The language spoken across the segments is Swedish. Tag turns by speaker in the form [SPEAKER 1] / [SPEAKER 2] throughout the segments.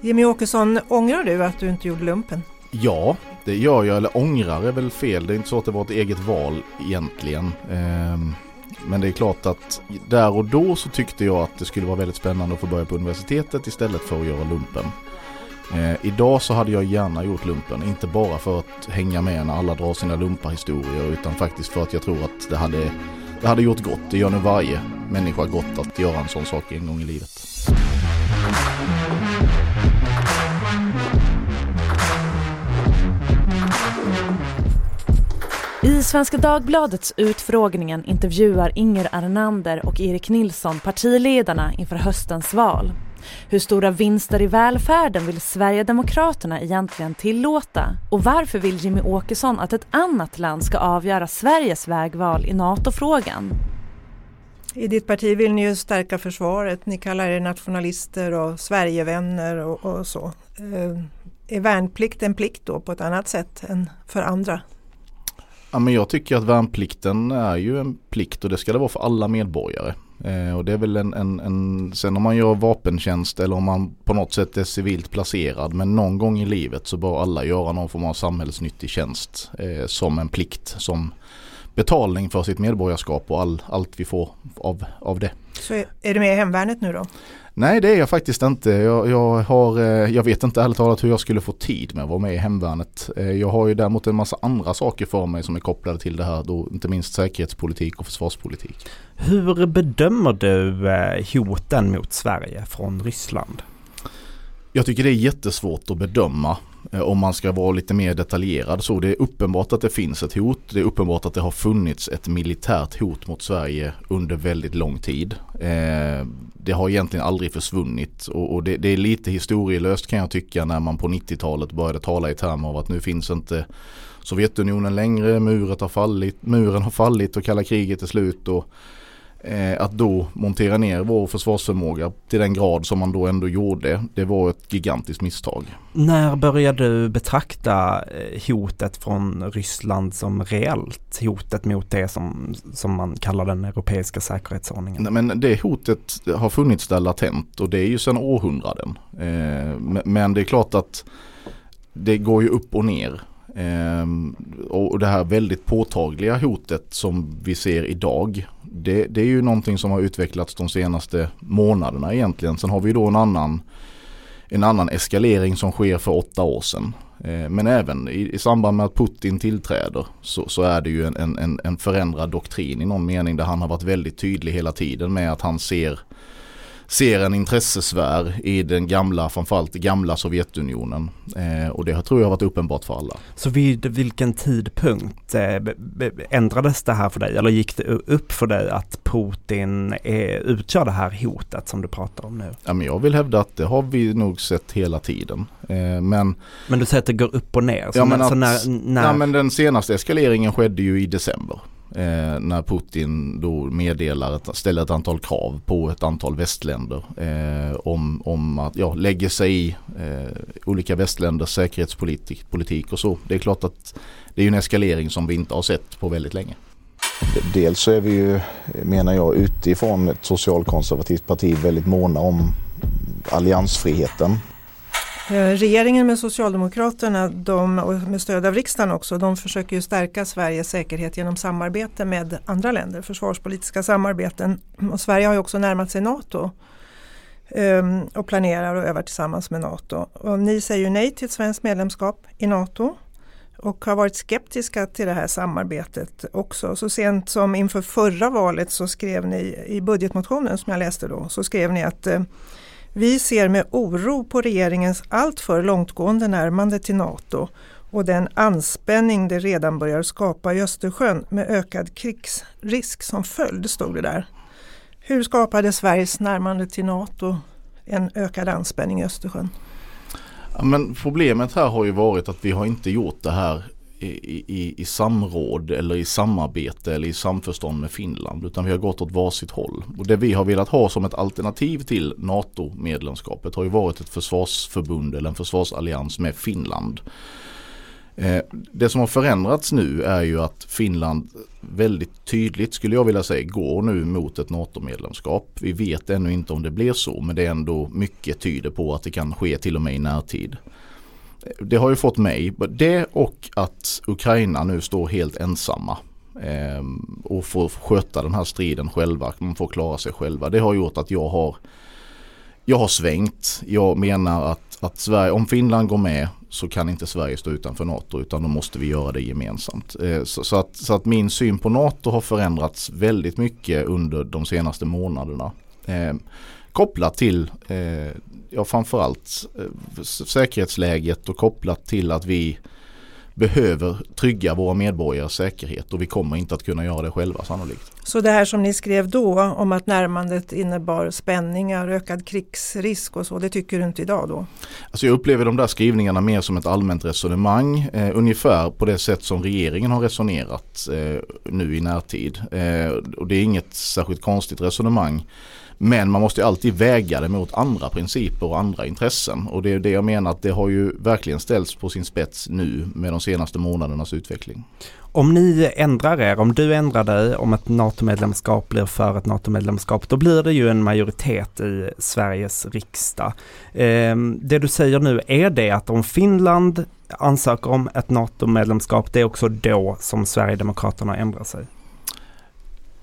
[SPEAKER 1] Jimmy Åkesson, ångrar du att du inte gjorde lumpen?
[SPEAKER 2] Ja, det gör jag. Eller ångrar är väl fel. Det är inte så att det var ett eget val egentligen. Ehm, men det är klart att där och då så tyckte jag att det skulle vara väldigt spännande att få börja på universitetet istället för att göra lumpen. Eh, idag så hade jag gärna gjort lumpen, inte bara för att hänga med när alla drar sina lumparhistorier utan faktiskt för att jag tror att det hade, det hade gjort gott. Det gör nu varje människa gott att göra en sån sak en gång i livet.
[SPEAKER 3] I Svenska Dagbladets utfrågningen intervjuar Inger Arnander och Erik Nilsson partiledarna inför höstens val. Hur stora vinster i välfärden vill Sverigedemokraterna egentligen tillåta? Och varför vill Jimmy Åkesson att ett annat land ska avgöra Sveriges vägval i NATO-frågan?
[SPEAKER 1] I ditt parti vill ni ju stärka försvaret. Ni kallar er nationalister och Sverigevänner och, och så. Eh, är värnplikt en plikt då på ett annat sätt än för andra?
[SPEAKER 2] Ja, men jag tycker att värnplikten är ju en plikt och det ska det vara för alla medborgare. Eh, och det är väl en, en, en, sen om man gör vapentjänst eller om man på något sätt är civilt placerad men någon gång i livet så bör alla göra någon form av samhällsnyttig tjänst eh, som en plikt, som betalning för sitt medborgarskap och all, allt vi får av, av det.
[SPEAKER 1] Så är, är du med i hemvärnet nu då?
[SPEAKER 2] Nej det är jag faktiskt inte. Jag, jag, har, eh, jag vet inte ärligt talat hur jag skulle få tid med att vara med i hemvärnet. Eh, jag har ju däremot en massa andra saker för mig som är kopplade till det här då, inte minst säkerhetspolitik och försvarspolitik.
[SPEAKER 4] Hur bedömer du eh, hoten mot Sverige från Ryssland?
[SPEAKER 2] Jag tycker det är jättesvårt att bedöma eh, om man ska vara lite mer detaljerad så. Det är uppenbart att det finns ett hot. Det är uppenbart att det har funnits ett militärt hot mot Sverige under väldigt lång tid. Eh, det har egentligen aldrig försvunnit och, det, det, är lite historielöst kan jag tycka när man på 90-talet började tala i termer av att nu finns inte Sovjetunionen längre, muren har fallit, muren har fallit och kalla kriget är slut. Och, att då montera ner vår försvarsförmåga till den grad som man då ändå gjorde, det var ett gigantiskt misstag.
[SPEAKER 4] När började du betrakta eh, hotet från Ryssland som reellt? Hotet mot det som, som man kallar den europeiska säkerhetsordningen?
[SPEAKER 2] Nej, men det hotet har funnits där latent och det är ju sedan århundraden. Eh, men det är klart att det går ju upp och ner. Ehm, och det här väldigt påtagliga hotet som vi ser idag det, det, är ju någonting som har utvecklats de senaste månaderna egentligen. Sen har vi då en annan, en annan eskalering som sker för åtta år sedan. Ehm, men även i, i, samband med att Putin tillträder så, så är det ju en, en, en förändrad doktrin i någon mening där han har varit väldigt tydlig hela tiden med att han ser ser en intressesfär i den gamla, framförallt gamla Sovjetunionen. Eh, och det tror jag har varit uppenbart för alla.
[SPEAKER 4] Så vid vilken tidpunkt eh, ändrades det här för dig? Eller gick det upp för dig att Putin är, utgör det här hotet som du pratar om nu?
[SPEAKER 2] Ja, men jag vill hävda att det har vi nog sett hela tiden. Eh, men,
[SPEAKER 4] men du säger att det går upp och ner?
[SPEAKER 2] ja, men, att, när, när... Ja, men den senaste eskaleringen skedde ju i december eh, när Putin då meddelar, ett, ställer ett antal krav på ett antal västländer eh, om, om att ja, lägga sig i eh, olika västländers säkerhetspolitik politik och så. Det är klart att det är en eskalering som vi inte har sett på väldigt länge.
[SPEAKER 5] Dels så är vi ju, menar jag, utifrån ett socialkonservativt parti väldigt måna om alliansfriheten.
[SPEAKER 1] Eh, regeringen med Socialdemokraterna de, och med stöd av riksdagen också, de försöker ju stärka Sveriges säkerhet genom samarbete med andra länder, försvarspolitiska samarbeten. Och Sverige har ju också närmat sig NATO um, och planerar och övar tillsammans med NATO. Och ni säger ju nej till ett svenskt medlemskap i NATO och har varit skeptiska till det här samarbetet också. Så sent som inför förra valet så skrev ni i budgetmotionen som jag läste då, så skrev ni att uh, vi ser med oro på regeringens alltför långtgående närmande till NATO och den anspänning det redan börjar skapa i Östersjön med ökad krigsrisk som följd, stod det där. Hur skapade Sveriges närmande till NATO en ökad anspänning i Östersjön?
[SPEAKER 2] Ja, men problemet här har ju varit att vi har inte gjort det här i, i, i, samråd eller i samarbete eller i samförstånd med Finland utan vi har gått åt varsitt håll. Och det vi har velat ha som ett alternativ till NATO-medlemskapet har ju varit ett försvarsförbund eller en försvarsallians med Finland. Eh, det som har förändrats nu är ju att Finland väldigt tydligt skulle jag vilja säga går nu mot ett NATO-medlemskap. Vi vet ännu inte om det blir så men det är ändå mycket tyder på att det kan ske till och med i närtid. Det har ju fått mig, det och att Ukraina nu står helt ensamma eh, och får sköta den här striden själva, man får klara sig själva. Det har gjort att jag har jag har svängt. Jag menar att, att Sverige, om Finland går med så kan inte Sverige stå utanför NATO utan då måste vi göra det gemensamt. Eh, så, så, att, så att min syn på NATO har förändrats väldigt mycket under de senaste månaderna. Eh, kopplat till eh, ja, framförallt eh, säkerhetsläget och kopplat till att vi behöver trygga våra medborgares säkerhet och vi kommer inte att kunna göra det själva sannolikt.
[SPEAKER 1] Så det här som ni skrev då om att närmandet innebar spänningar, ökad krigsrisk och så, det tycker du inte idag då?
[SPEAKER 2] Alltså jag upplever de där skrivningarna mer som ett allmänt resonemang, eh, ungefär på det sätt som regeringen har resonerat eh, nu i närtid. Eh, och det är inget särskilt konstigt resonemang. Men man måste alltid väga det mot andra principer och andra intressen. Och det är det jag menar att det har ju verkligen ställts på sin spets nu med de senaste månadernas utveckling.
[SPEAKER 4] Om ni ändrar er, om du ändrar dig om ett NATO-medlemskap blir för ett NATO-medlemskap, då blir det ju en majoritet i Sveriges riksdag. Ehm, det du säger nu, är det att om Finland ansöker om ett NATO-medlemskap, det är också då som Sverigedemokraterna ändrar sig?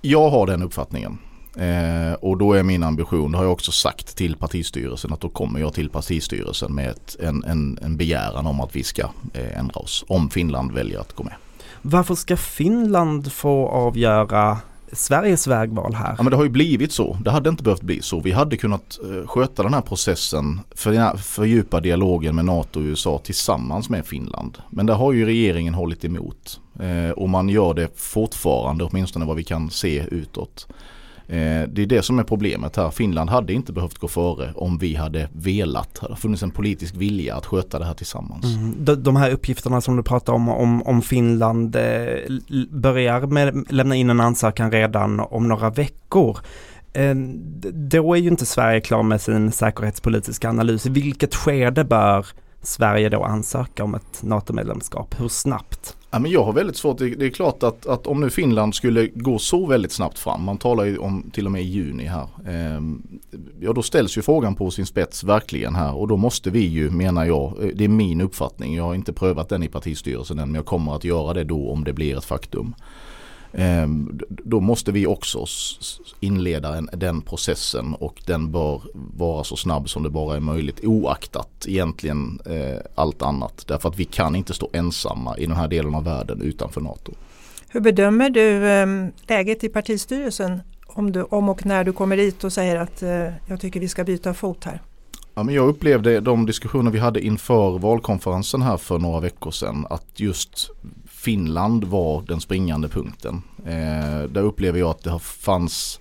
[SPEAKER 2] Jag har den uppfattningen. Eh, och då är min ambition, det har jag också sagt till partistyrelsen, att då kommer jag till partistyrelsen med ett, en, en, en begäran om att vi ska eh, ändra oss om Finland väljer att gå med.
[SPEAKER 4] Varför ska Finland få avgöra Sveriges vägval här?
[SPEAKER 2] Ja men det har ju blivit så. Det hade inte behövt bli så. Vi hade kunnat eh, sköta den här processen, för, fördjupa dialogen med NATO och USA tillsammans med Finland. Men det har ju regeringen hållit emot. Eh, och man gör det fortfarande, åtminstone vad vi kan se utåt. Eh, det är det som är problemet här. Finland hade inte behövt gå före om vi hade velat. Det har funnits en politisk vilja att sköta det här tillsammans. Mm.
[SPEAKER 4] De, de, här uppgifterna som du pratar om, om, om Finland eh, börjar med, lämna in en ansökan redan om några veckor. Eh, då är ju inte Sverige klar med sin säkerhetspolitiska analys. I vilket skede bör Sverige då ansöka om ett NATO-medlemskap? Hur snabbt?
[SPEAKER 2] Ja, men jag har väldigt svårt, det, är klart att, att, om nu Finland skulle gå så väldigt snabbt fram, man talar ju om till och med i juni här. Eh, ja då ställs ju frågan på sin spets verkligen här och då måste vi ju menar jag, eh, det är min uppfattning, jag har inte prövat den i partistyrelsen än men jag kommer att göra det då om det blir ett faktum. Ehm, då måste vi också inleda den processen och den bör vara så snabb som det bara är möjligt oaktat egentligen eh, allt annat. Därför att vi kan inte stå ensamma i den här delen av världen utanför NATO.
[SPEAKER 1] Hur bedömer du ehm, läget i partistyrelsen om, du, om och när du kommer hit och säger att eh, jag tycker vi ska byta fot här?
[SPEAKER 2] Ja, men jag upplevde de diskussioner vi hade inför valkonferensen här för några veckor sedan att just Finland var den springande punkten. Eh, där upplever jag att det fanns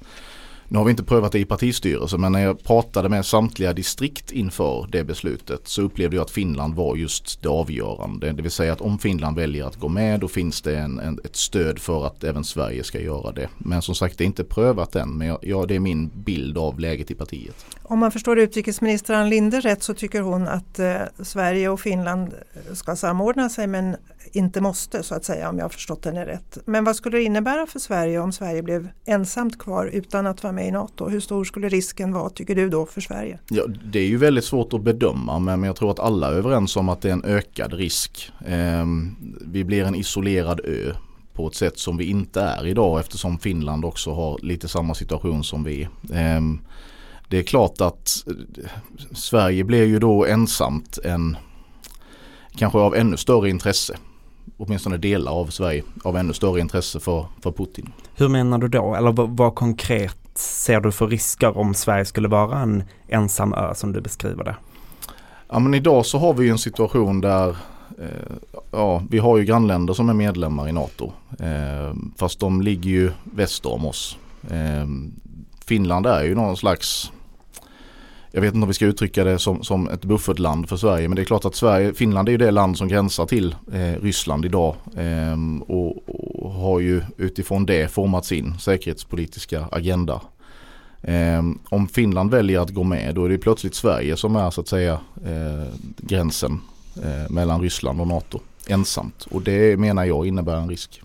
[SPEAKER 2] nu har vi inte prövat det i partistyrelsen men när jag pratade med samtliga distrikt inför det beslutet så upplevde jag att Finland var just det avgörande. Det vill säga att om Finland väljer att gå med då finns det en, en, ett stöd för att även Sverige ska göra det. Men som sagt det är inte prövat än men jag, ja, det är min bild av läget i partiet.
[SPEAKER 1] Om man förstår utrikesminister Ann Linde rätt så tycker hon att eh, Sverige och Finland ska samordna sig men inte måste så att säga om jag har förstått henne rätt. Men vad skulle det innebära för Sverige om Sverige blev ensamt kvar utan att vara med i NATO? Hur stor skulle risken vara tycker du då för Sverige?
[SPEAKER 2] Ja, det är ju väldigt svårt att bedöma men jag tror att alla är överens om att det är en ökad risk. Ehm, vi blir en isolerad ö på ett sätt som vi inte är idag eftersom Finland också har lite samma situation som vi. Ehm, det är klart att eh, Sverige blir ju då ensamt en kanske av ännu större intresse åtminstone delar av Sverige av ännu större intresse för, för Putin.
[SPEAKER 4] Hur menar du då? Eller vad, vad konkret ser du för risker om Sverige skulle vara en ensam ö som du beskriver det?
[SPEAKER 2] Ja men idag så har vi en situation där eh, ja, vi har ju grannländer som är medlemmar i NATO. Eh, fast de ligger ju väster om oss. Eh, Finland är ju någon slags jag vet inte om vi ska uttrycka det som, som ett buffertland för Sverige men det är klart att Sverige, Finland är ju det land som gränsar till eh, Ryssland idag eh, och, och, har ju utifrån det format sin säkerhetspolitiska agenda. Eh, om Finland väljer att gå med då är det plötsligt Sverige som är så att säga eh, gränsen eh, mellan Ryssland och NATO ensamt och det menar jag innebär en risk.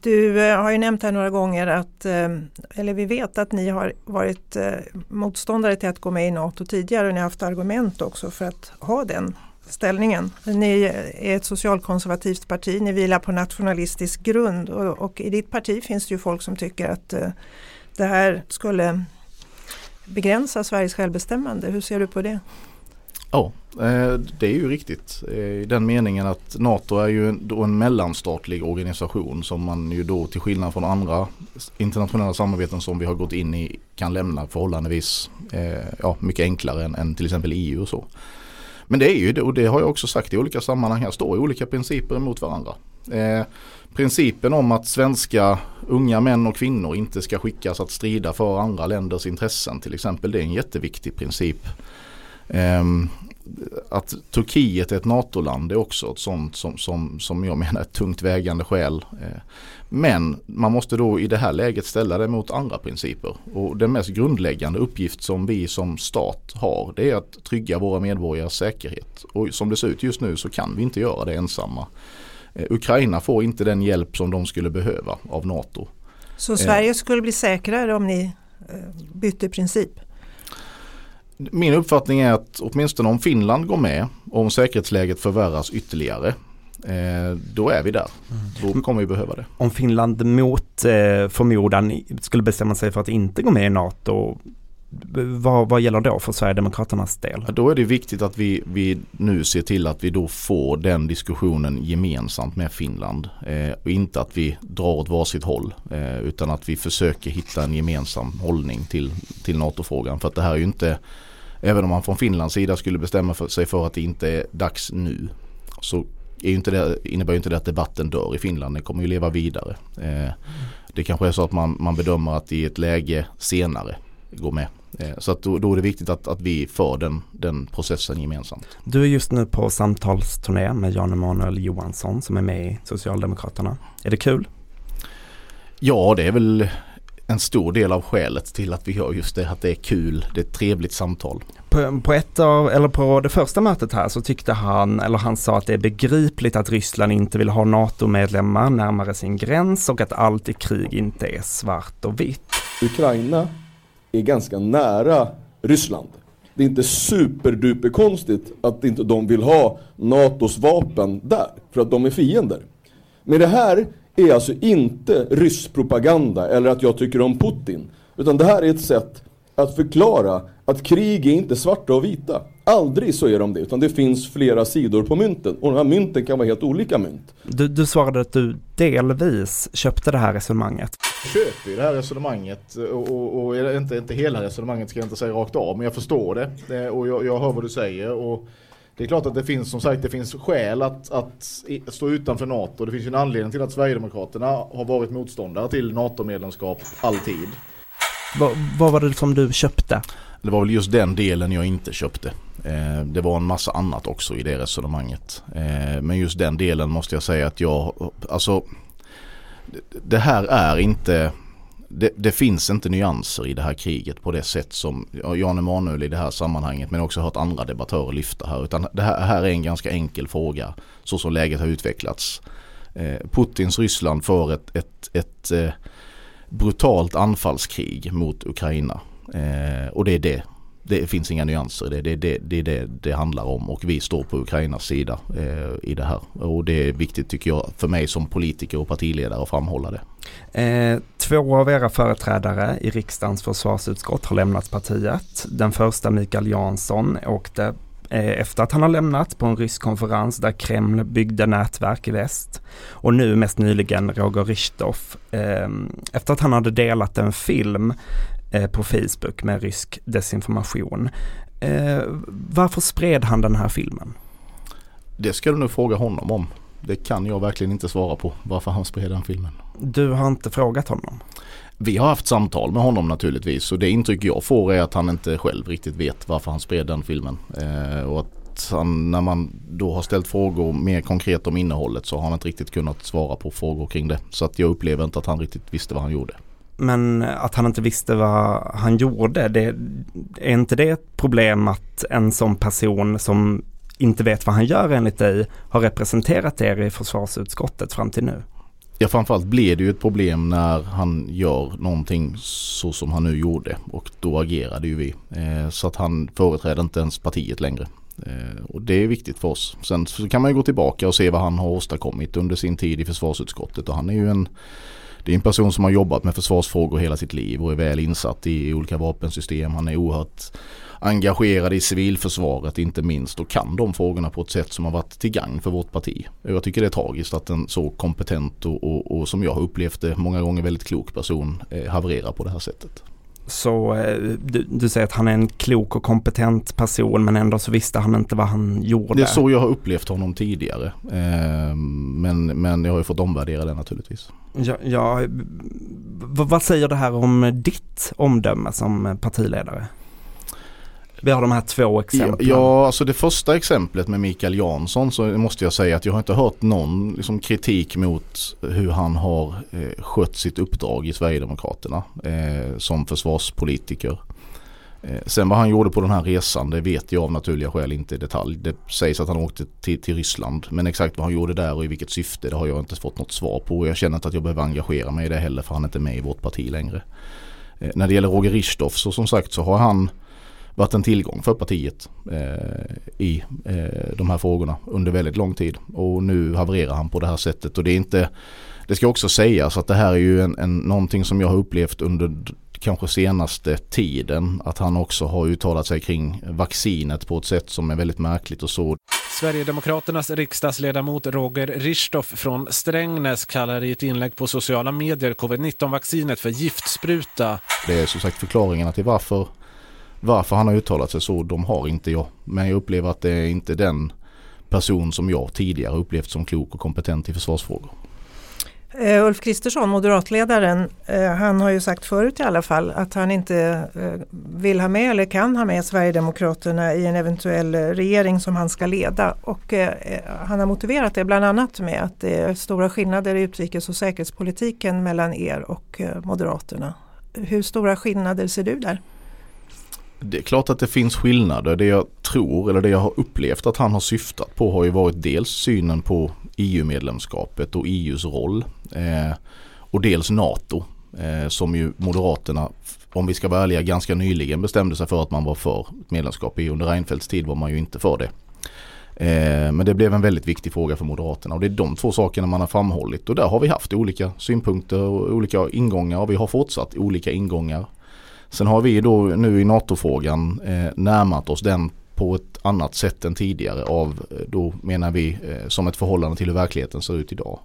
[SPEAKER 1] Du eh, har ju nämnt här några gånger att, eh, eller vi vet att ni har varit eh, motståndare till att gå med i NATO tidigare och ni har haft argument också för att ha den ställningen. Ni är ett socialkonservativt parti, ni vilar på nationalistisk grund och, och i ditt parti finns det ju folk som tycker att det här skulle begränsa Sveriges självbestämmande. Hur ser du på det?
[SPEAKER 2] Ja, eh, det är ju riktigt eh, i den meningen att NATO är ju då en mellanstatlig organisation som man ju då till skillnad från andra internationella samarbeten som vi har gått in i kan lämna förhållandevis eh, ja, mycket enklare än, än till exempel EU och så. Men det är ju det och det har jag också sagt i olika sammanhang här står olika principer emot varandra. Eh, principen om att svenska unga män och kvinnor inte ska skickas att strida för andra länders intressen till exempel det är en jätteviktig princip. Ehm, att Turkiet är ett NATO-land är också ett sånt som, som, som jag menar är ett tungt vägande skäl. Eh, men man måste då i det här läget ställa det mot andra principer. Och den mest grundläggande uppgift som vi som stat har det är att trygga våra medborgares säkerhet. Och som det ser ut just nu så kan vi inte göra det ensamma. Ehm, Ukraina får inte den hjälp som de skulle behöva av NATO.
[SPEAKER 1] Så Sverige skulle bli säkrare om ni eh, bytte princip?
[SPEAKER 2] Min uppfattning är att åtminstone om Finland går med och om säkerhetsläget förvärras ytterligare eh, då är vi där. Då mm. kommer vi behöva det.
[SPEAKER 4] Om Finland mot eh, förmodan skulle bestämma sig för att inte gå med i NATO vad, vad gäller då för Sverigedemokraternas del?
[SPEAKER 2] då är det viktigt att vi, vi nu ser till att vi då får den diskussionen gemensamt med Finland. Eh, och inte att vi drar åt varsitt håll eh, utan att vi försöker hitta en gemensam hållning till, till NATO-frågan. För att det här är ju inte, även om man från Finlands sida skulle bestämma för, sig för att det inte är dags nu så är inte det, innebär ju inte det att debatten dör i Finland. Den kommer ju leva vidare. Eh, det kanske är så att man, man bedömer att i ett läge senare gå med. Eh, så att då, då, är det viktigt att, att vi för den, den processen gemensamt.
[SPEAKER 4] Du är just nu på samtalsturné med Jan Emanuel Johansson som är med i Socialdemokraterna. Är det kul?
[SPEAKER 2] Ja, det är väl en stor del av skälet till att vi gör just det, att det är kul, det är ett trevligt samtal.
[SPEAKER 4] På, på, ett av, eller på det första mötet här så tyckte han, eller han sa att det är begripligt att Ryssland inte vill ha NATO-medlemmar närmare sin gräns och att allt i krig inte är svart och vitt.
[SPEAKER 6] Ukraina är ganska nära Ryssland. Det är inte superduper konstigt att inte de vill ha NATOs vapen där, för att de är fiender. Men det här är alltså inte rysk propaganda eller att jag tycker om Putin. Utan det här är ett sätt att förklara att krig är inte svarta och vita. Aldrig så är de det, utan det finns flera sidor på mynten. Och de här mynten kan vara helt olika mynt.
[SPEAKER 4] Du, du svarade att du delvis köpte det här resonemanget.
[SPEAKER 2] Jag köper ju det här resonemanget och, och, och inte, inte hela resonemanget ska jag inte säga rakt av, men jag förstår det. Och jag, jag hör vad du säger. Och det är klart att det finns som sagt det finns skäl att, att stå utanför NATO. Det finns ju en anledning till att Sverigedemokraterna har varit motståndare till NATO-medlemskap alltid.
[SPEAKER 4] Vad, vad var det som du köpte?
[SPEAKER 2] Det var väl just den delen jag inte köpte. Eh, det var en massa annat också i det resonemanget. Eh, men just den delen måste jag säga att jag, alltså det här är inte, det, det, finns inte nyanser i det här kriget på det sätt som Jan Emanuel i det här sammanhanget men också hört andra debattörer lyfta här. Utan det här, här är en ganska enkel fråga så som läget har utvecklats. Eh, Putins Ryssland för ett, ett, ett brutalt anfallskrig mot Ukraina. Eh, och det är det. Det finns inga nyanser det. Det, det, det är det det handlar om och vi står på Ukrainas sida eh, i det här. Och det är viktigt tycker jag för mig som politiker och partiledare att framhålla det.
[SPEAKER 4] Eh, två av era företrädare i riksdagens försvarsutskott har lämnat partiet. Den första Mikael Jansson åkte efter att han har lämnat på en rysk konferens där Kreml byggde nätverk i väst. Och nu mest nyligen Roger Richthoff eh, efter att han hade delat en film eh, på Facebook med rysk desinformation. Varför spred han den här filmen?
[SPEAKER 2] Det ska du nog fråga honom om. Det kan jag verkligen inte svara på varför han spred den filmen.
[SPEAKER 4] Du har inte frågat honom?
[SPEAKER 2] Vi har haft samtal med honom naturligtvis och det intryck jag får är att han inte själv riktigt vet varför han spred den filmen. Eh, och att han, när man då har ställt frågor mer konkret om innehållet så har han inte riktigt kunnat svara på frågor kring det. Så att jag upplever inte att han riktigt visste vad han gjorde.
[SPEAKER 4] Men att han inte visste vad han gjorde, det, är inte det ett problem att en sån person som inte vet vad han gör enligt dig har representerat er i försvarsutskottet fram till nu?
[SPEAKER 2] Ja framförallt blir det ju ett problem när han gör någonting så som han nu gjorde och då agerade ju vi. Eh, så att han företräder inte ens partiet längre. Eh, och det är viktigt för oss. Sen så kan man ju gå tillbaka och se vad han har åstadkommit under sin tid i försvarsutskottet och han är ju en det är en person som har jobbat med försvarsfrågor hela sitt liv och är väl insatt i olika vapensystem. Han är oerhört engagerad i civilförsvaret inte minst och kan de frågorna på ett sätt som har varit till gagn för vårt parti. Jag tycker det är tragiskt att en så kompetent och, och, och som jag har upplevt det många gånger väldigt klok person eh, havererar på det här sättet.
[SPEAKER 4] Så eh, du, du, säger att han är en klok och kompetent person men ändå så visste han inte vad han gjorde.
[SPEAKER 2] Det är så jag har upplevt honom tidigare. Eh, men, men jag har ju fått omvärdera det naturligtvis.
[SPEAKER 4] Ja, ja, vad säger det här om ditt omdöme som partiledare? Vi har de här två exemplen.
[SPEAKER 2] Ja, alltså det första exemplet med Mikael Jansson så måste jag säga att jag har inte hört någon liksom, kritik mot hur han har eh, skött sitt uppdrag i Sverigedemokraterna eh, som försvarspolitiker. Eh, sen vad han gjorde på den här resan det vet jag av naturliga skäl inte i detalj. Det sägs att han åkte till, till Ryssland men exakt vad han gjorde där och i vilket syfte det har jag inte fått något svar på. Jag känner inte att jag behöver engagera mig i det heller för han är inte med i vårt parti längre. Eh, när det gäller Roger Richthoff så som sagt så har han varit en tillgång för partiet eh, i eh, de här frågorna under väldigt lång tid. Och nu havererar han på det här sättet och det är inte det ska också sägas att det här är ju en, en, någonting som jag har upplevt under kanske senaste tiden. Att han också har uttalat sig kring vaccinet på ett sätt som är väldigt märkligt och så.
[SPEAKER 7] Sverigedemokraternas riksdagsledamot Roger Richthoff från Strängnäs kallar i ett inlägg på sociala medier covid-19-vaccinet för giftspruta.
[SPEAKER 2] Det är som sagt förklaringarna till varför varför han har uttalat sig så, de har inte jag. Men jag upplever att det är inte den person som jag tidigare upplevt som klok och kompetent i försvarsfrågor.
[SPEAKER 1] Uh, Ulf Kristersson, moderatledaren, uh, han har ju sagt förut i alla fall att han inte uh, vill ha med eller kan ha med Sverigedemokraterna i en eventuell regering som han ska leda. Och han har motiverat det bland annat med att det är stora skillnader i utrikes och säkerhetspolitiken mellan er och Moderaterna. Hur stora skillnader ser du där?
[SPEAKER 2] Det är klart att det finns skillnader. Det jag tror eller det jag har upplevt att han har syftat på har ju varit dels synen på EU-medlemskapet och EUs roll. Eh, och dels NATO eh, som ju Moderaterna, om vi ska vara ärliga, ganska nyligen bestämde sig för att man var för medlemskap i. Under Reinfeldts tid var man ju inte för det. Eh, men det blev en väldigt viktig fråga för Moderaterna och det är de två sakerna man har framhållit och där har vi haft olika synpunkter och olika ingångar och vi har fortsatt olika ingångar. Sen har vi då nu i NATO-frågan eh, närmat oss den på ett annat sätt än tidigare av eh, då menar vi eh, som ett förhållande till hur verkligheten ser ut idag.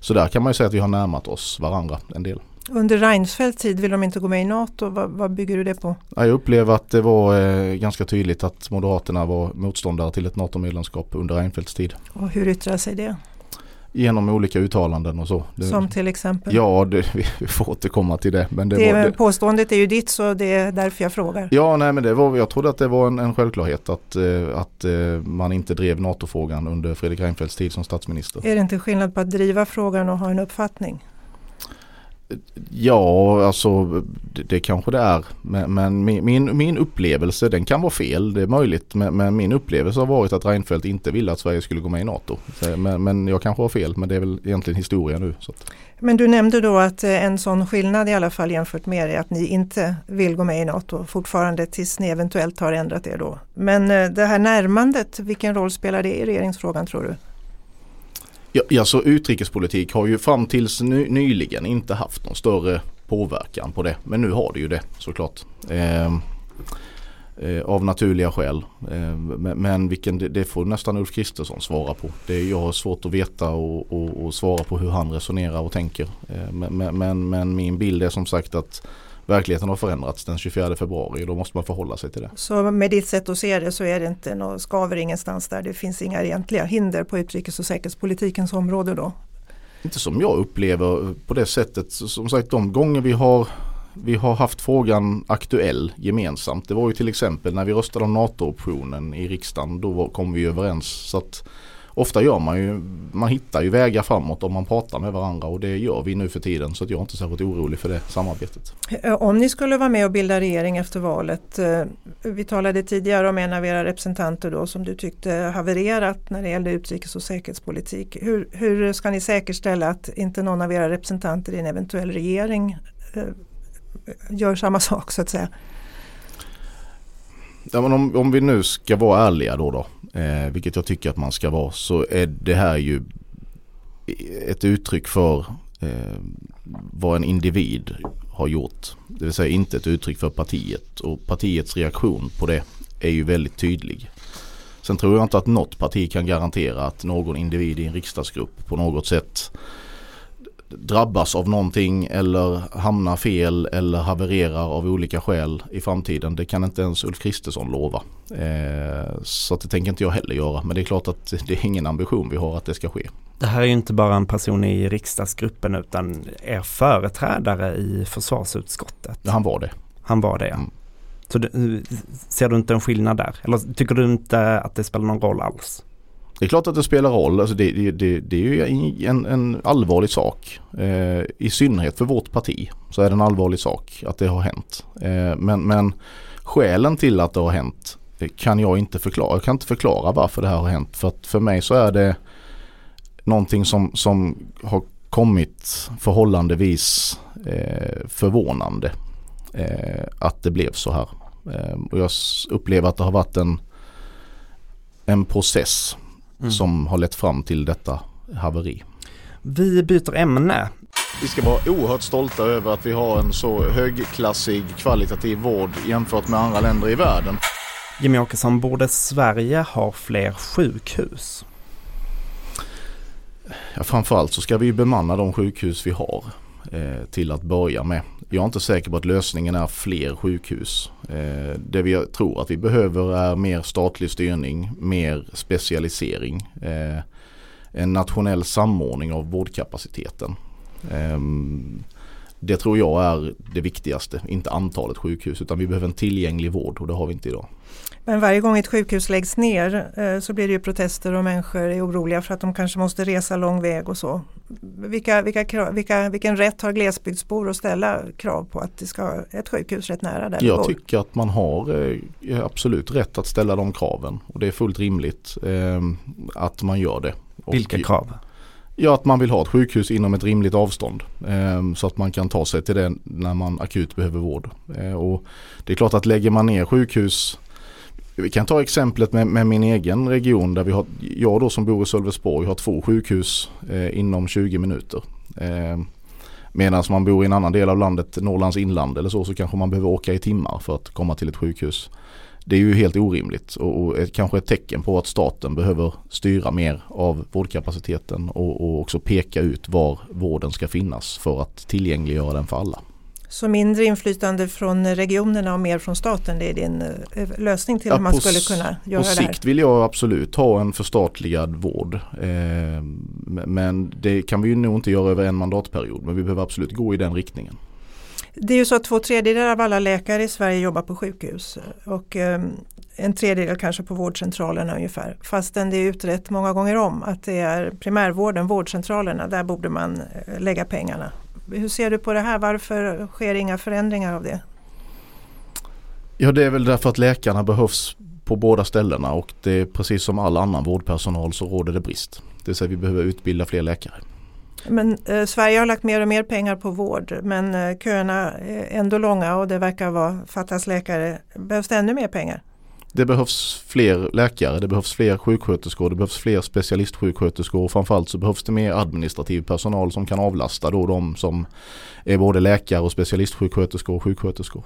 [SPEAKER 2] Så där kan man ju säga att vi har närmat oss varandra en del.
[SPEAKER 1] Under Reinfeldts tid vill de inte gå med i NATO. Vad, vad bygger du det på?
[SPEAKER 2] Jag upplever att det var eh, ganska tydligt att Moderaterna var motståndare till ett NATO-medlemskap under Reinfeldts tid.
[SPEAKER 1] Och hur yttrar sig det?
[SPEAKER 2] Genom olika uttalanden och så.
[SPEAKER 1] Som till exempel?
[SPEAKER 2] Ja, det, vi får återkomma till det. Men
[SPEAKER 1] det, det, var, det påståendet är ju ditt så det är därför jag frågar.
[SPEAKER 2] Ja, nej men det var, jag trodde att det var en, en självklarhet att, eh, att eh, man inte drev NATO-frågan under Fredrik Reinfeldts tid som statsminister.
[SPEAKER 1] Är det inte skillnad på att driva frågan och ha en uppfattning?
[SPEAKER 2] Ja, alltså det, det kanske det är. Men, men min, min, upplevelse, den kan vara fel, det är möjligt. Men, men, min upplevelse har varit att Reinfeldt inte ville att Sverige skulle gå med i NATO. Men, men jag kanske har fel, men det är väl egentligen historia nu.
[SPEAKER 1] Men du nämnde då att eh, en sån skillnad i alla fall jämfört med er är att ni inte vill gå med i NATO fortfarande tills ni eventuellt har ändrat er då. Men eh, det här närmandet, vilken roll spelar det i regeringsfrågan tror du?
[SPEAKER 2] Ja, alltså utrikespolitik har ju fram tills ny, nyligen inte haft någon större påverkan på det. Men nu har det ju det såklart. Eh, eh, av naturliga skäl. Eh, men, men vilken, det, det, får nästan Ulf Kristersson svara på. Det är, jag har svårt att veta och, och, och svara på hur han resonerar och tänker. Eh, men, men, men min bild är som sagt att verkligheten har förändrats den 24 februari och då måste man förhålla sig till det.
[SPEAKER 1] Så med ditt sätt att se det så är det inte något skaver ingenstans där. Det finns inga egentliga hinder på utrikes och säkerhetspolitikens område då?
[SPEAKER 2] Inte som jag upplever på det sättet. Som sagt de gånger vi har vi har haft frågan aktuell gemensamt. Det var ju till exempel när vi röstade om NATO-optionen i riksdagen. Då kom vi överens. Så att ofta gör man ju, man hittar ju vägar framåt om man pratar med varandra och det gör vi nu för tiden så jag är inte särskilt orolig för det samarbetet.
[SPEAKER 1] Eh, om ni skulle vara med och bilda regering efter valet, eh, vi talade tidigare om en av era representanter då som du tyckte havererat när det gällde utrikes och säkerhetspolitik. Hur, hur ska ni säkerställa att inte någon av era representanter i en eventuell regering eh, gör samma sak så att säga?
[SPEAKER 2] Ja, men om, om vi nu ska vara ärliga då, då eh, vilket jag tycker att man ska vara, så är det här ju ett uttryck för eh, vad en individ har gjort. Det vill säga inte ett uttryck för partiet och partiets reaktion på det är ju väldigt tydlig. Sen tror jag inte att något parti kan garantera att någon individ i en riksdagsgrupp på något sätt drabbas av någonting eller hamnar fel eller havererar av olika skäl i framtiden. Det kan inte ens Ulf Kristersson lova. Eh, så det tänker inte jag heller göra. Men det är klart att det är ingen ambition vi har att det ska ske.
[SPEAKER 4] Det här är ju inte bara en person i riksdagsgruppen utan er företrädare i försvarsutskottet.
[SPEAKER 2] Han var det.
[SPEAKER 4] Han var det ja. Mm. Så du, ser du inte en skillnad där? Eller tycker du inte att det spelar någon roll alls?
[SPEAKER 2] Det är klart att det spelar roll. Alltså det, det, det, det är ju en, en allvarlig sak. Eh, I synnerhet för vårt parti så är det en allvarlig sak att det har hänt. Eh, men, men skälen till att det har hänt eh, kan jag inte förklara. Jag kan inte förklara varför det här har hänt. För att för mig så är det någonting som, som har kommit förhållandevis eh, förvånande. Eh, att det blev så här. Eh, och jag upplever att det har varit en, en process mm. som har lett fram till detta haveri.
[SPEAKER 4] Vi byter ämne.
[SPEAKER 2] Vi ska vara oerhört stolta över att vi har en så högklassig kvalitativ vård jämfört med andra länder i världen.
[SPEAKER 4] Jimmy Åkesson, borde Sverige ha fler sjukhus?
[SPEAKER 2] Ja, framförallt så ska vi bemanna de sjukhus vi har eh, till att börja med. Jag är inte säker på att lösningen är fler sjukhus. Eh, det vi tror att vi behöver är mer statlig styrning, mer specialisering. Eh, en nationell samordning av vårdkapaciteten. Ehm, det tror jag är det viktigaste, inte antalet sjukhus utan vi behöver en tillgänglig vård och det har vi inte idag.
[SPEAKER 1] Men varje gång ett sjukhus läggs ner eh, så blir det ju protester och människor är oroliga för att de kanske måste resa lång väg och så. Vilka, vilka, vilka, vilken rätt har glesbygdsbor att ställa krav på att det ska ett sjukhus rätt nära där
[SPEAKER 2] Jag tycker att man har eh, absolut rätt att ställa de kraven och det är fullt rimligt eh, att man gör det.
[SPEAKER 4] Vilka och, krav?
[SPEAKER 2] Ja, att man vill ha ett sjukhus inom ett rimligt avstånd. Eh, så att man kan ta sig till det när man akut behöver vård. Eh, och det är klart att lägger man ner sjukhus vi kan ta exemplet med, med, min egen region där vi har, jag då som bor i Sölvesborg har två sjukhus eh, inom 20 minuter. Eh, Medan man bor i en annan del av landet, Norrlands inland eller så, så kanske man behöver åka i timmar för att komma till ett sjukhus. Det är ju helt orimligt och, och ett, kanske ett tecken på att staten behöver styra mer av vårdkapaciteten och, och också peka ut var vården ska finnas för att tillgängliggöra den för alla.
[SPEAKER 1] Så mindre inflytande från regionerna och mer från staten, det är din eh, lösning till ja, hur man skulle kunna göra det
[SPEAKER 2] här? På sikt vill jag absolut ha en förstatligad vård. Eh, men det kan vi ju nog inte göra över en mandatperiod, men vi behöver absolut gå i den riktningen.
[SPEAKER 1] Det är ju så att två tredjedelar av alla läkare i Sverige jobbar på sjukhus och ehm, en tredjedel kanske på vårdcentralerna ungefär. Fastän det är utrett många gånger om att det är primärvården, vårdcentralerna, där borde man eh, lägga pengarna. Hur ser du på det här? Varför sker inga förändringar av det?
[SPEAKER 2] Ja det är väl därför att läkarna behövs på båda ställena och det är precis som all annan vårdpersonal så råder det brist. Det vill säga vi behöver utbilda fler läkare.
[SPEAKER 1] Men eh, Sverige har lagt mer och mer pengar på vård men eh, köerna är ändå långa och det verkar vara fattas läkare. Behövs det ännu mer pengar?
[SPEAKER 2] det behövs fler läkare, det behövs fler sjuksköterskor, det behövs fler specialistsjuksköterskor och framförallt så behövs det mer administrativ personal som kan avlasta då de som är både läkare och specialistsjuksköterskor och sjuksköterskor.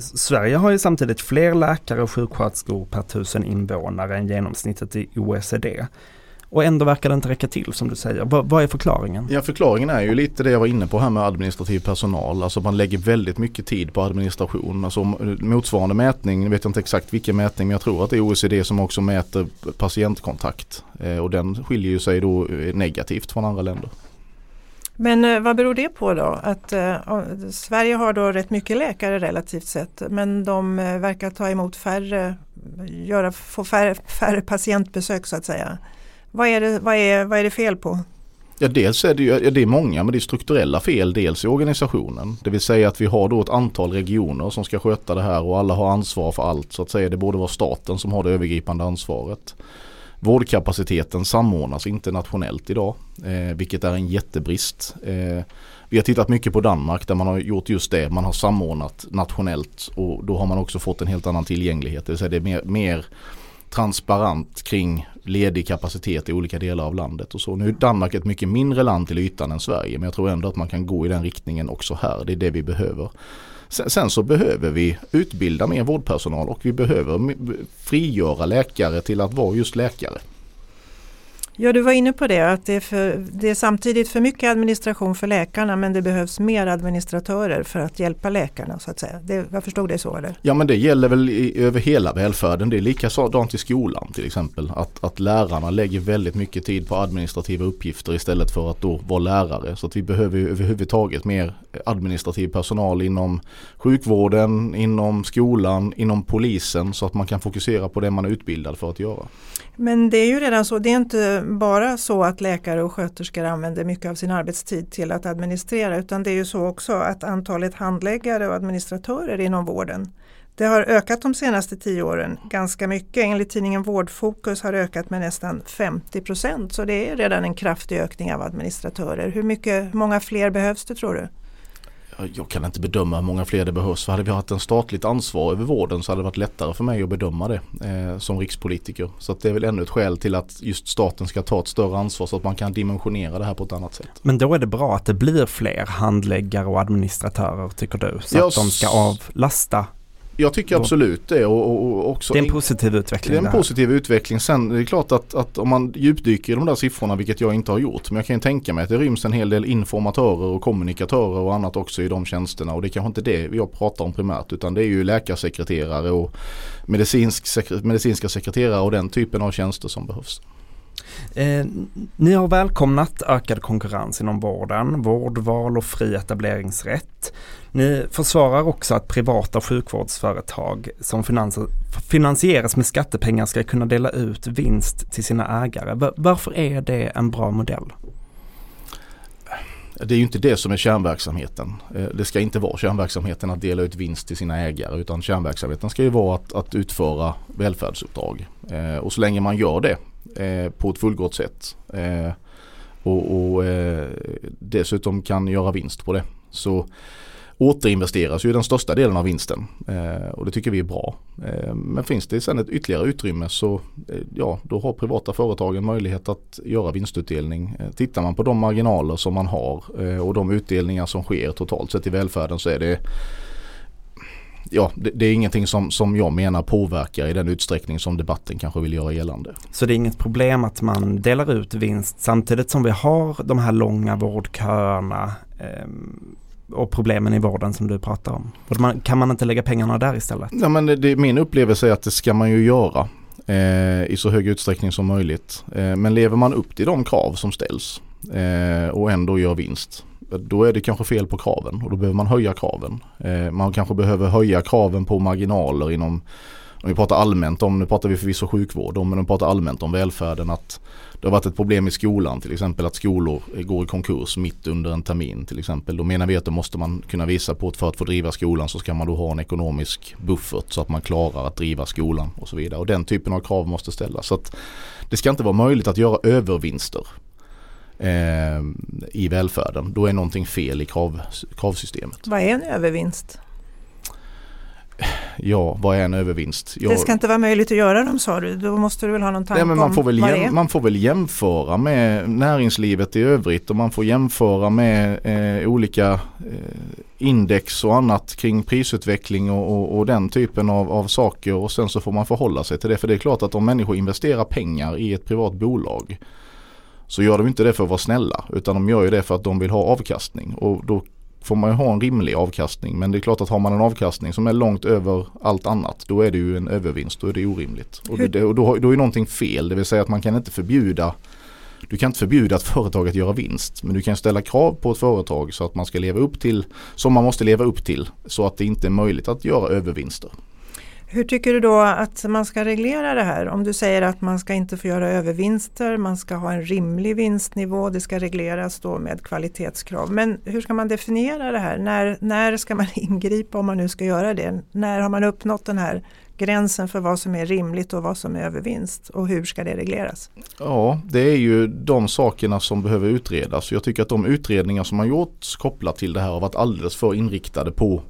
[SPEAKER 4] Sverige har ju samtidigt fler läkare och sjuksköterskor per tusen invånare än genomsnittet i OECD. Och ändå verkar det inte räcka till som du säger. V vad är förklaringen?
[SPEAKER 2] Ja förklaringen är ju lite det jag var inne på här med administrativ personal. Alltså man lägger väldigt mycket tid på administration. Alltså motsvarande mätning, jag vet inte exakt vilken mätning men jag tror att det är OECD som också mäter patientkontakt. Eh, och den skiljer ju sig då eh, negativt från andra länder.
[SPEAKER 1] Men eh, vad beror det på då? Att eh, Sverige har då rätt mycket läkare relativt sett men de eh, verkar ta emot färre, göra, få färre, färre patientbesök så att säga. Vad är det, vad är, vad är det fel på?
[SPEAKER 2] Ja dels är det ju, det är många men det är strukturella fel dels i organisationen. Det vill säga att vi har då ett antal regioner som ska sköta det här och alla har ansvar för allt så att säga. Det borde vara staten som har det övergripande ansvaret. Vårdkapaciteten samordnas inte nationellt idag eh, vilket är en jättebrist. Eh, vi har tittat mycket på Danmark där man har gjort just det. Man har samordnat nationellt och då har man också fått en helt annan tillgänglighet. Det vill säga det är mer, mer transparent kring ledig kapacitet i olika delar av landet. Och så. Nu är Danmark ett mycket mindre land till ytan än Sverige men jag tror ändå att man kan gå i den riktningen också här. Det är det vi behöver. Sen, sen så behöver vi utbilda mer vårdpersonal och vi behöver frigöra läkare till att vara just läkare.
[SPEAKER 1] Ja, du var inne på det att det är, för, det är samtidigt för mycket administration för läkarna men det behövs mer administratörer för att hjälpa läkarna så att säga. Det, jag förstod det så eller?
[SPEAKER 2] Ja men det gäller väl i, över hela välfärden. Det är likadant i skolan till exempel. Att, att lärarna lägger väldigt mycket tid på administrativa uppgifter istället för att då vara lärare. Så att vi behöver överhuvudtaget mer administrativ personal inom sjukvården, inom skolan, inom polisen så att man kan fokusera på det man är utbildad för att göra.
[SPEAKER 1] Men det är ju redan så, det är inte bara så att läkare och sköterskor använder mycket av sin arbetstid till att administrera utan det är ju så också att antalet handläggare och administratörer inom vården det har ökat de senaste tio åren ganska mycket. Enligt tidningen Vårdfokus har det ökat med nästan 50 procent så det är redan en kraftig ökning av administratörer. Hur mycket, många fler behövs det tror du?
[SPEAKER 2] Jag kan inte bedöma hur många fler det behövs. För hade vi haft en statligt ansvar över vården så hade det varit lättare för mig att bedöma det eh, som rikspolitiker. Så det är väl ännu ett skäl till att just staten ska ta ett större ansvar så att man kan dimensionera det här på ett annat sätt.
[SPEAKER 4] Men då är det bra att det blir fler handläggare och administratörer tycker du? Så jag att de ska avlasta
[SPEAKER 2] jag tycker absolut det. Och, och, och, också
[SPEAKER 4] det är en positiv utveckling.
[SPEAKER 2] Det är en positiv utveckling. Sen det är klart att, att om man djupdyker i de där siffrorna, vilket jag inte har gjort, men jag kan ju tänka mig att det ryms en hel del informatörer och kommunikatörer och annat också i de tjänsterna. Och det är kanske inte det jag pratar om primärt, utan det är ju läkarsekreterare och medicinsk, medicinska sekreterare och den typen av tjänster som behövs.
[SPEAKER 4] Eh, ni har välkomnat ökad konkurrens inom vården, vårdval och fri etableringsrätt. Ni försvarar också att privata sjukvårdsföretag som finansieras med skattepengar ska kunna dela ut vinst till sina ägare. Varför är det en bra modell?
[SPEAKER 2] Det är ju inte det som är kärnverksamheten. Eh, det ska inte vara kärnverksamheten att dela ut vinst till sina ägare utan kärnverksamheten ska ju vara att, att utföra välfärdsuppdrag. Eh, och så länge man gör det eh, på ett fullgott sätt eh, och, och eh, dessutom kan göra vinst på det så återinvesteras ju den största delen av vinsten eh, och det tycker vi är bra. Eh, men finns det sen ett ytterligare utrymme så eh, ja, då har privata företag en möjlighet att göra vinstutdelning. Eh, tittar man på de marginaler som man har eh, och de utdelningar som sker totalt sett i välfärden så är det ja, det, det, är ingenting som, som jag menar påverkar i den utsträckning som debatten kanske vill göra gällande.
[SPEAKER 4] Så det är inget problem att man delar ut vinst samtidigt som vi har de här långa vårdköerna eh, och problemen i vården som du pratar om? kan man inte lägga pengarna där istället?
[SPEAKER 2] Ja, men det, min upplevelse är att det ska man ju göra eh, i så hög utsträckning som möjligt. Eh, men lever man upp till de krav som ställs eh, och ändå gör vinst då är det kanske fel på kraven och då behöver man höja kraven. Eh, man kanske behöver höja kraven på marginaler inom om vi pratar allmänt om, nu pratar vi förvisso sjukvård om, men om vi pratar allmänt om välfärden att det har varit ett problem i skolan till exempel att skolor går i konkurs mitt under en termin till exempel. Då menar vi att då måste man kunna visa på att för att få driva skolan så ska man då ha en ekonomisk buffert så att man klarar att driva skolan och så vidare. Och den typen av krav måste ställas. Så att det ska inte vara möjligt att göra övervinster eh, i välfärden. Då är någonting fel i krav, kravsystemet.
[SPEAKER 1] Vad är en övervinst?
[SPEAKER 2] ja, vad är en övervinst? Jag,
[SPEAKER 1] det ska inte vara möjligt att göra dem sa du, då måste du väl ha någon tanke
[SPEAKER 2] ja, men man får väl
[SPEAKER 1] vad
[SPEAKER 2] jäm? Man får väl jämföra med näringslivet i övrigt och man får jämföra med eh, olika eh, index och annat kring prisutveckling och, och, och, den typen av, av saker och sen så får man förhålla sig till det. För det är klart att om människor investerar pengar i ett privat bolag så gör de inte det för att vara snälla utan de gör ju det för att de vill ha avkastning och då får man ju ha en rimlig avkastning. Men det är klart att har man en avkastning som är långt över allt annat då är det ju en övervinst. Då är det orimligt. Och, det, och då, då är någonting fel. Det vill säga att man kan inte förbjuda du kan inte förbjuda ett företag att göra vinst men du kan ställa krav på ett företag så att man ska leva upp till som man måste leva upp till så att det inte är möjligt att göra övervinster.
[SPEAKER 1] Hur tycker du då att man ska reglera det här? Om du säger att man ska inte få göra övervinster, man ska ha en rimlig vinstnivå, det ska regleras då med kvalitetskrav. Men hur ska man definiera det här? När, när ska man ingripa om man nu ska göra det? När har man uppnått den här gränsen för vad som är rimligt och vad som är övervinst och hur ska det regleras?
[SPEAKER 2] Ja, det är ju de sakerna som behöver utredas. Jag tycker att de utredningar som har gjorts kopplat till det här har varit alldeles för inriktade på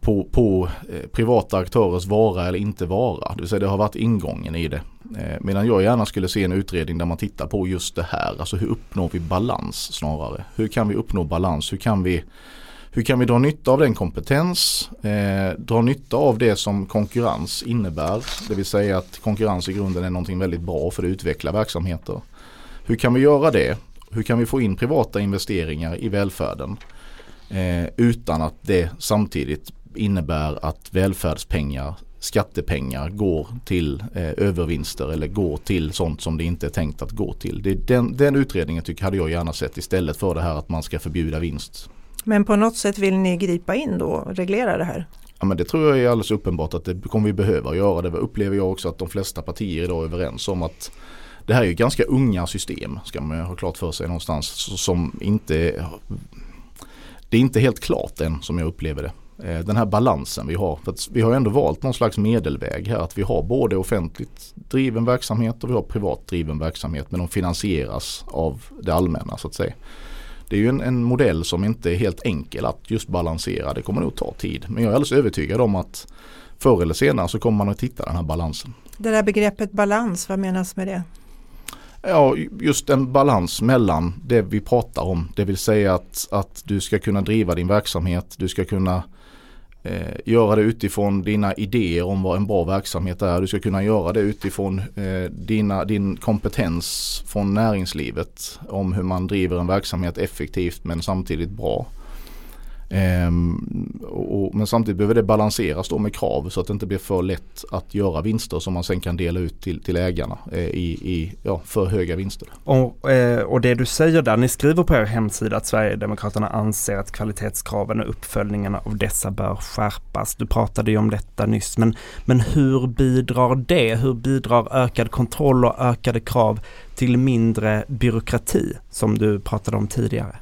[SPEAKER 2] på, på eh, privata aktörers vara eller inte vara. Det vill säga det har varit ingången i det. Eh, medan jag gärna skulle se en utredning där man tittar på just det här. Alltså hur uppnår vi balans snarare? Hur kan vi uppnå balans? Hur kan vi, hur kan vi dra nytta av den kompetens? Eh, dra nytta av det som konkurrens innebär. Det vill säga att konkurrens i grunden är någonting väldigt bra för att utveckla verksamheter. Hur kan vi göra det? Hur kan vi få in privata investeringar i välfärden? Eh, utan att det samtidigt innebär att välfärdspengar, skattepengar går till eh, övervinster eller går till sånt som det inte är tänkt att gå till. Det, den, den utredningen tycker hade jag gärna sett istället för det här att man ska förbjuda vinst.
[SPEAKER 1] Men på något sätt vill ni gripa in då och reglera det här?
[SPEAKER 2] Ja men det tror jag är alldeles uppenbart att det kommer vi behöva göra. Det upplever jag också att de flesta partier idag är överens om att det här är ju ganska unga system ska man ha klart för sig någonstans som inte det är inte helt klart än som jag upplever det. Eh, den här balansen vi har. För vi har ändå valt någon slags medelväg här. Att vi har både offentligt driven verksamhet och vi har privat driven verksamhet. Men de finansieras av det allmänna så att säga. Det är ju en, en, modell som inte är helt enkel att just balansera. Det kommer nog ta tid. Men jag är alldeles övertygad om att förr eller senare så kommer man att hitta den här balansen.
[SPEAKER 1] Det där begreppet balans, vad menas med det?
[SPEAKER 2] Ja, just en balans mellan det vi pratar om. Det vill säga att, att du ska kunna driva din verksamhet. Du ska kunna eh, göra det utifrån dina idéer om vad en bra verksamhet är. Du ska kunna göra det utifrån eh, dina, din kompetens från näringslivet om hur man driver en verksamhet effektivt men samtidigt bra. Ehm, och, men samtidigt behöver det balanseras då med krav så att det inte blir för lätt att göra vinster som man sen kan dela ut till, till ägarna eh, i, i ja, för höga vinster.
[SPEAKER 4] Och, eh, och det du säger där, ni skriver på er hemsida att Sverigedemokraterna anser att kvalitetskraven och uppföljningen av dessa bör skärpas. Du pratade ju om detta nyss, men, men hur bidrar det? Hur bidrar ökad kontroll och ökade krav till mindre byråkrati som du pratade om tidigare?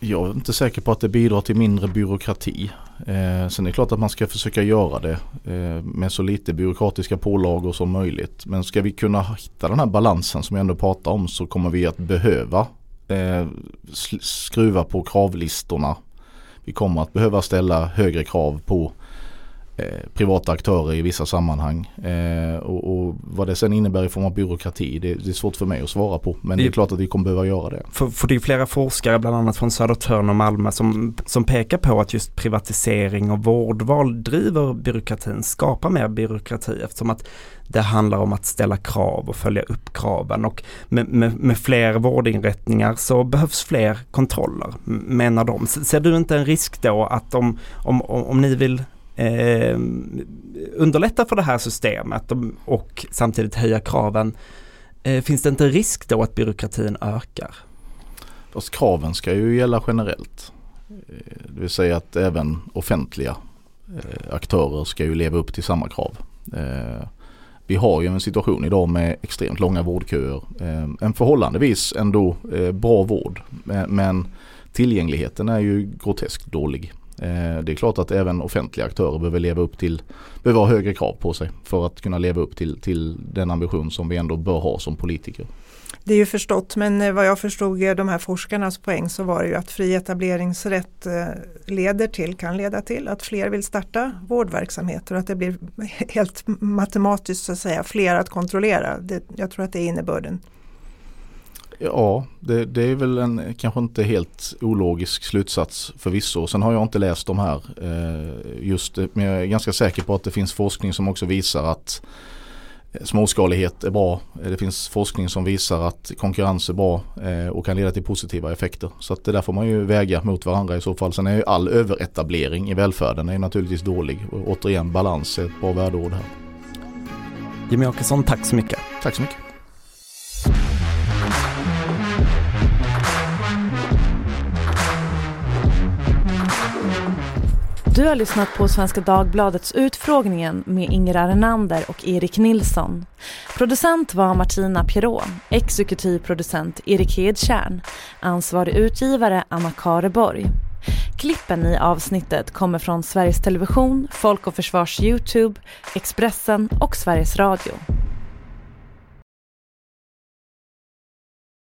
[SPEAKER 2] Jag är inte säker på att det bidrar till mindre byråkrati. Eh, sen är det klart att man ska försöka göra det eh, med så lite byråkratiska pålagor som möjligt. Men ska vi kunna hitta den här balansen som jag ändå pratar om så kommer vi att behöva eh, skruva på kravlistorna. Vi kommer att behöva ställa högre krav på Eh, privata aktörer i vissa sammanhang. Eh, och, och, vad det sen innebär i form av byråkrati det, det, är svårt för mig att svara på. Men det, det är klart att vi kommer behöva göra det.
[SPEAKER 4] För, för det är flera forskare, bland annat från Södertörn och Malmö, som, som pekar på att just privatisering och vårdval driver byråkratin, skapar mer byråkrati eftersom att det handlar om att ställa krav och följa upp kraven och med, med, med fler vårdinrättningar så behövs fler kontroller menar de. Ser du inte en risk då att om, om, om ni vill eh, underlätta för det här systemet och, samtidigt höja kraven. Eh, finns det inte risk då att byråkratin ökar?
[SPEAKER 2] Fast kraven ska ju gälla generellt. Eh, det vill säga att även offentliga eh, aktörer ska ju leva upp till samma krav. Eh, vi har ju en situation idag med extremt långa vårdköer. En förhållandevis ändå bra vård men tillgängligheten är ju groteskt dålig. Eh, det är klart att även offentliga aktörer behöver leva upp till, behöver ha högre krav på sig för att kunna leva upp till, till den ambition som vi ändå bör ha som politiker.
[SPEAKER 1] Det är ju förstått men eh, vad jag förstod de här forskarnas poäng så var det ju att fri etableringsrätt eh, leder till, kan leda till att fler vill starta vårdverksamheter och att det blir helt matematiskt så att säga fler att kontrollera. Det, jag tror att det är innebörden.
[SPEAKER 2] Ja, det, det, är väl en kanske inte helt ologisk slutsats förvisso. Sen har jag inte läst de här eh, just men jag är ganska säker på att det finns forskning som också visar att småskalighet är bra. Det finns forskning som visar att konkurrens är bra eh, och kan leda till positiva effekter. Så att det där får man ju väga mot varandra i så fall. Sen är ju all överetablering i välfärden är naturligtvis dålig. Och återigen balans är ett bra värdeord här.
[SPEAKER 4] Jimmy Åkesson, tack så mycket.
[SPEAKER 2] Tack så mycket.
[SPEAKER 3] Du har lyssnat på Svenska Dagbladets Utfrågningen med Inger Arenander och Erik Nilsson. Producent var Martina Pierrot, exekutiv producent Erik Hedtjärn, ansvarig utgivare Anna Kareborg. Klippen i avsnittet kommer från Sveriges Television, Folk och Försvars Youtube, Expressen och Sveriges Radio.